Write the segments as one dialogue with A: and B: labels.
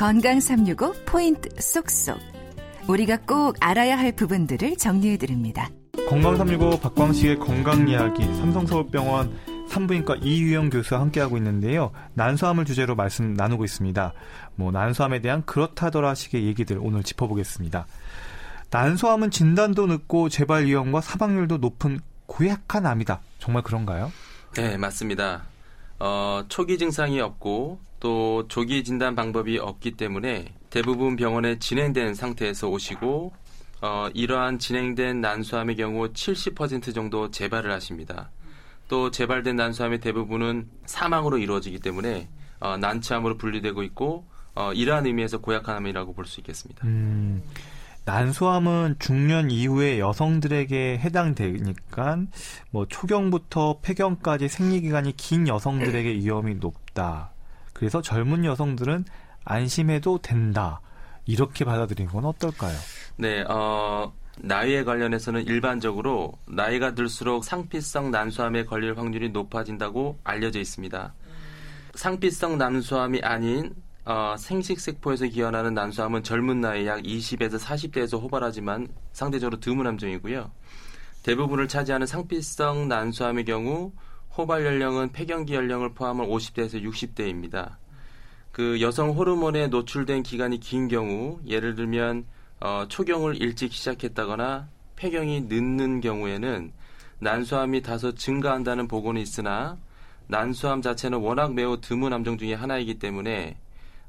A: 건강 365 포인트 쏙쏙. 우리가 꼭 알아야 할 부분들을 정리해 드립니다.
B: 건강 365 박광식의 건강 이야기 삼성서울병원 산부인과 이유영 교수와 함께하고 있는데요. 난소암을 주제로 말씀 나누고 있습니다. 뭐 난소암에 대한 그렇다더라 식의 얘기들 오늘 짚어보겠습니다. 난소암은 진단도 늦고 재발 위험과 사망률도 높은 고약한 암이다. 정말 그런가요?
C: 네, 맞습니다. 어, 초기 증상이 없고 또 조기 진단 방법이 없기 때문에 대부분 병원에 진행된 상태에서 오시고 어, 이러한 진행된 난소암의 경우 70% 정도 재발을 하십니다. 또 재발된 난소암의 대부분은 사망으로 이루어지기 때문에 어, 난치암으로 분리되고 있고 어, 이러한 의미에서 고약한 암이라고 볼 수 있겠습니다. 음,
B: 난소암은 중년 이후에 여성들에게 해당되니까 뭐 초경부터 폐경까지 생리 기간이 긴 여성들에게 위험이 높다. 그래서 젊은 여성들은 안심해도 된다. 이렇게 받아들이는 건 어떨까요?
C: 네, 어, 나이에 관련해서는 일반적으로 나이가 들수록 상피성 난소암에 걸릴 확률이 높아진다고 알려져 있습니다. 상피성 난소암이 아닌 어, 생식세포에서 기원하는 난소암은 젊은 나이 약 20에서 40대에서 호발하지만 상대적으로 드문 함정이고요. 대부분을 차지하는 상피성 난소암의 경우 호발 연령은 폐경기 연령을 포함한 50대에서 60대입니다. 그 여성 호르몬에 노출된 기간이 긴 경우, 예를 들면 어, 초경을 일찍 시작했다거나 폐경이 늦는 경우에는 난소암이 다소 증가한다는 보고는 있으나 난소암 자체는 워낙 매우 드문 암정 중의 하나이기 때문에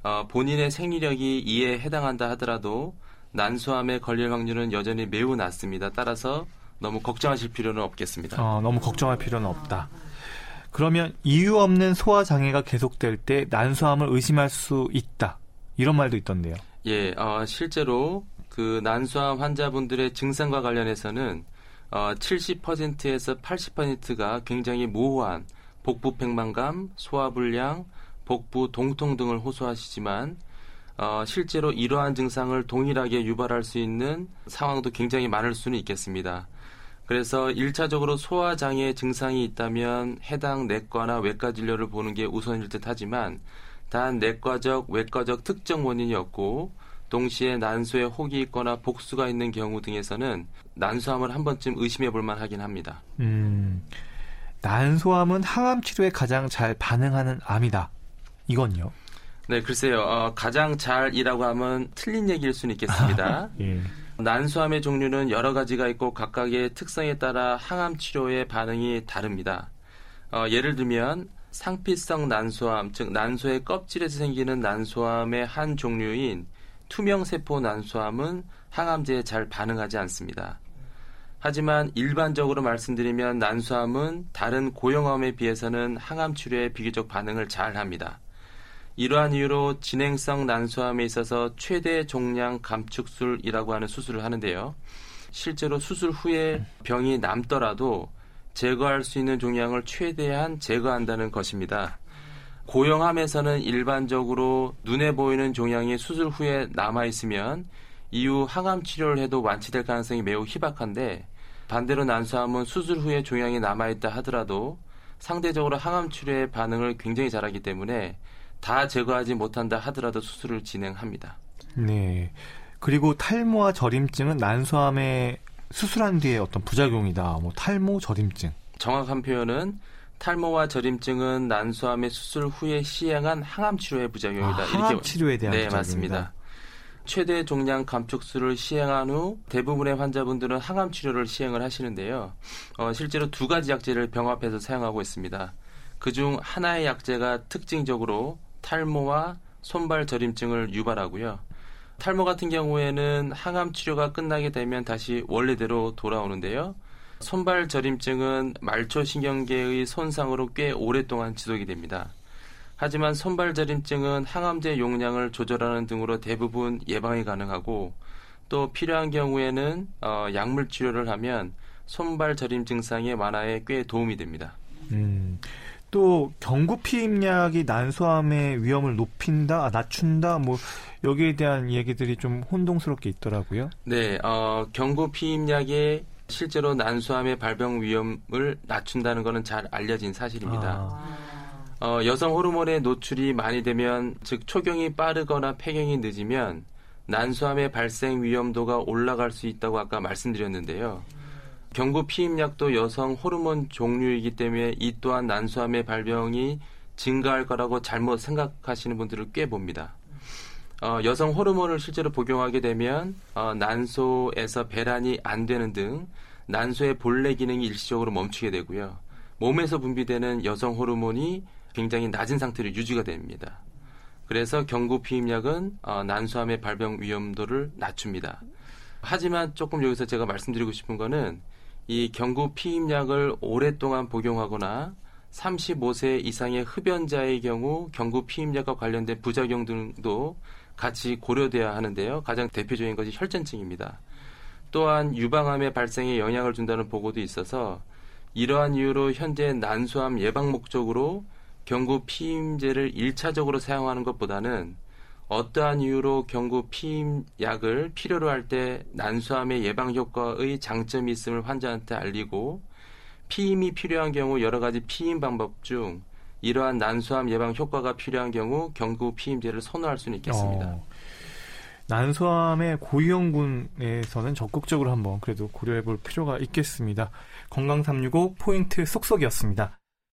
C: 어, 본인의 생리력이 이에 해당한다 하더라도 난소암에 걸릴 확률은 여전히 매우 낮습니다. 따라서 너무 걱정하실 필요는 없겠습니다.
B: 어, 너무 걱정할 필요는 없다. 그러면 이유 없는 소화 장애가 계속될 때 난소암을 의심할 수 있다. 이런 말도 있던데요.
C: 예, 어, 실제로 그 난소암 환자분들의 증상과 관련해서는 어, 70%에서 80%가 굉장히 모호한 복부 팽만감, 소화불량, 복부 동통 등을 호소하시지만 어, 실제로 이러한 증상을 동일하게 유발할 수 있는 상황도 굉장히 많을 수는 있겠습니다. 그래서 1차적으로 소화장애 증상이 있다면 해당 내과나 외과 진료를 보는 게 우선일 듯 하지만 단 내과적, 외과적 특정 원인이 없고 동시에 난소에 혹이 있거나 복수가 있는 경우 등에서는 난소암을 한 번쯤 의심해 볼 만하긴 합니다. 음,
B: 난소암은 항암 치료에 가장 잘 반응하는 암이다. 이건요?
C: 네, 글쎄요. 어, 가장 잘이라고 하면 틀린 얘기일 수는 있겠습니다. 예. 난소암의 종류는 여러 가지가 있고 각각의 특성에 따라 항암 치료의 반응이 다릅니다. 어, 예를 들면 상피성 난소암, 즉 난소의 껍질에서 생기는 난소암의 한 종류인 투명세포 난소암은 항암제에 잘 반응하지 않습니다. 하지만 일반적으로 말씀드리면 난소암은 다른 고형암에 비해서는 항암 치료에 비교적 반응을 잘 합니다. 이러한 이유로 진행성 난소암에 있어서 최대 종양 감축술이라고 하는 수술을 하는데요. 실제로 수술 후에 병이 남더라도 제거할 수 있는 종양을 최대한 제거한다는 것입니다. 고형암에서는 일반적으로 눈에 보이는 종양이 수술 후에 남아 있으면 이후 항암 치료를 해도 완치될 가능성이 매우 희박한데 반대로 난소암은 수술 후에 종양이 남아 있다 하더라도 상대적으로 항암 치료의 반응을 굉장히 잘하기 때문에 다 제거하지 못한다 하더라도 수술을 진행합니다.
B: 네. 그리고 탈모와 저림증은 난소암에 수술한 뒤에 어떤 부작용이다. 뭐 탈모, 저림증.
C: 정확한 표현은 탈모와 저림증은 난소암의 수술 후에 시행한 항암 치료의 부작용이다. 아,
B: 항암 치료에 대한
C: 네, 부작용이다. 맞습니다. 최대 종양 감축술을 시행한 후 대부분의 환자분들은 항암 치료를 시행을 하시는데요. 어, 실제로 두 가지 약제를 병합해서 사용하고 있습니다. 그중 하나의 약제가 특징적으로 탈모와 손발 저림증을 유발하고요. 탈모 같은 경우에는 항암 치료가 끝나게 되면 다시 원래대로 돌아오는데요. 손발 저림증은 말초 신경계의 손상으로 꽤 오랫동안 지속이 됩니다. 하지만 손발 저림증은 항암제 용량을 조절하는 등으로 대부분 예방이 가능하고 또 필요한 경우에는 어, 약물 치료를 하면 손발 저림 증상의 완화에 꽤 도움이 됩니다. 음,
B: 또 경구 피임약이 난소암의 위험을 높인다, 아, 낮춘다, 뭐 여기에 대한 얘기들이 좀 혼동스럽게 있더라고요.
C: 네, 어, 경구 피임약이 실제로 난소암의 발병 위험을 낮춘다는 것은 잘 알려진 사실입니다. 아. 어, 여성 호르몬의 노출이 많이 되면 즉 초경이 빠르거나 폐경이 늦으면 난소암의 발생 위험도가 올라갈 수 있다고 아까 말씀드렸는데요. 경구 피임약도 여성 호르몬 종류이기 때문에 이 또한 난소암의 발병이 증가할 거라고 잘못 생각하시는 분들을 꽤 봅니다. 어, 여성 호르몬을 실제로 복용하게 되면 어, 난소에서 배란이 안 되는 등 난소의 본래 기능이 일시적으로 멈추게 되고요. 몸에서 분비되는 여성 호르몬이 굉장히 낮은 상태로 유지가 됩니다. 그래서 경구 피임약은 어, 난소암의 발병 위험도를 낮춥니다. 하지만 조금 여기서 제가 말씀드리고 싶은 거는 이 경구 피임약을 오랫동안 복용하거나 35세 이상의 흡연자의 경우 경구 피임약과 관련된 부작용 등도 같이 고려돼야 하는데요. 가장 대표적인 것이 혈전증입니다. 또한 유방암의 발생에 영향을 준다는 보고도 있어서 이러한 이유로 현재 난소암 예방 목적으로 경구 피임제를 1차적으로 사용하는 것보다는 어떠한 이유로 경구 피임 약을 필요로 할 때 난소암의 예방 효과의 장점이 있음을 환자한테 알리고 피임이 필요한 경우 여러 가지 피임 방법 중 이러한 난소암 예방 효과가 필요한 경우 경구 피임제를 선호할 수는 있겠습니다. 어,
B: 난소암의 고위험군에서는 적극적으로 한번 그래도 고려해 볼 필요가 있겠습니다. 건강365 포인트 쏙쏙이었습니다.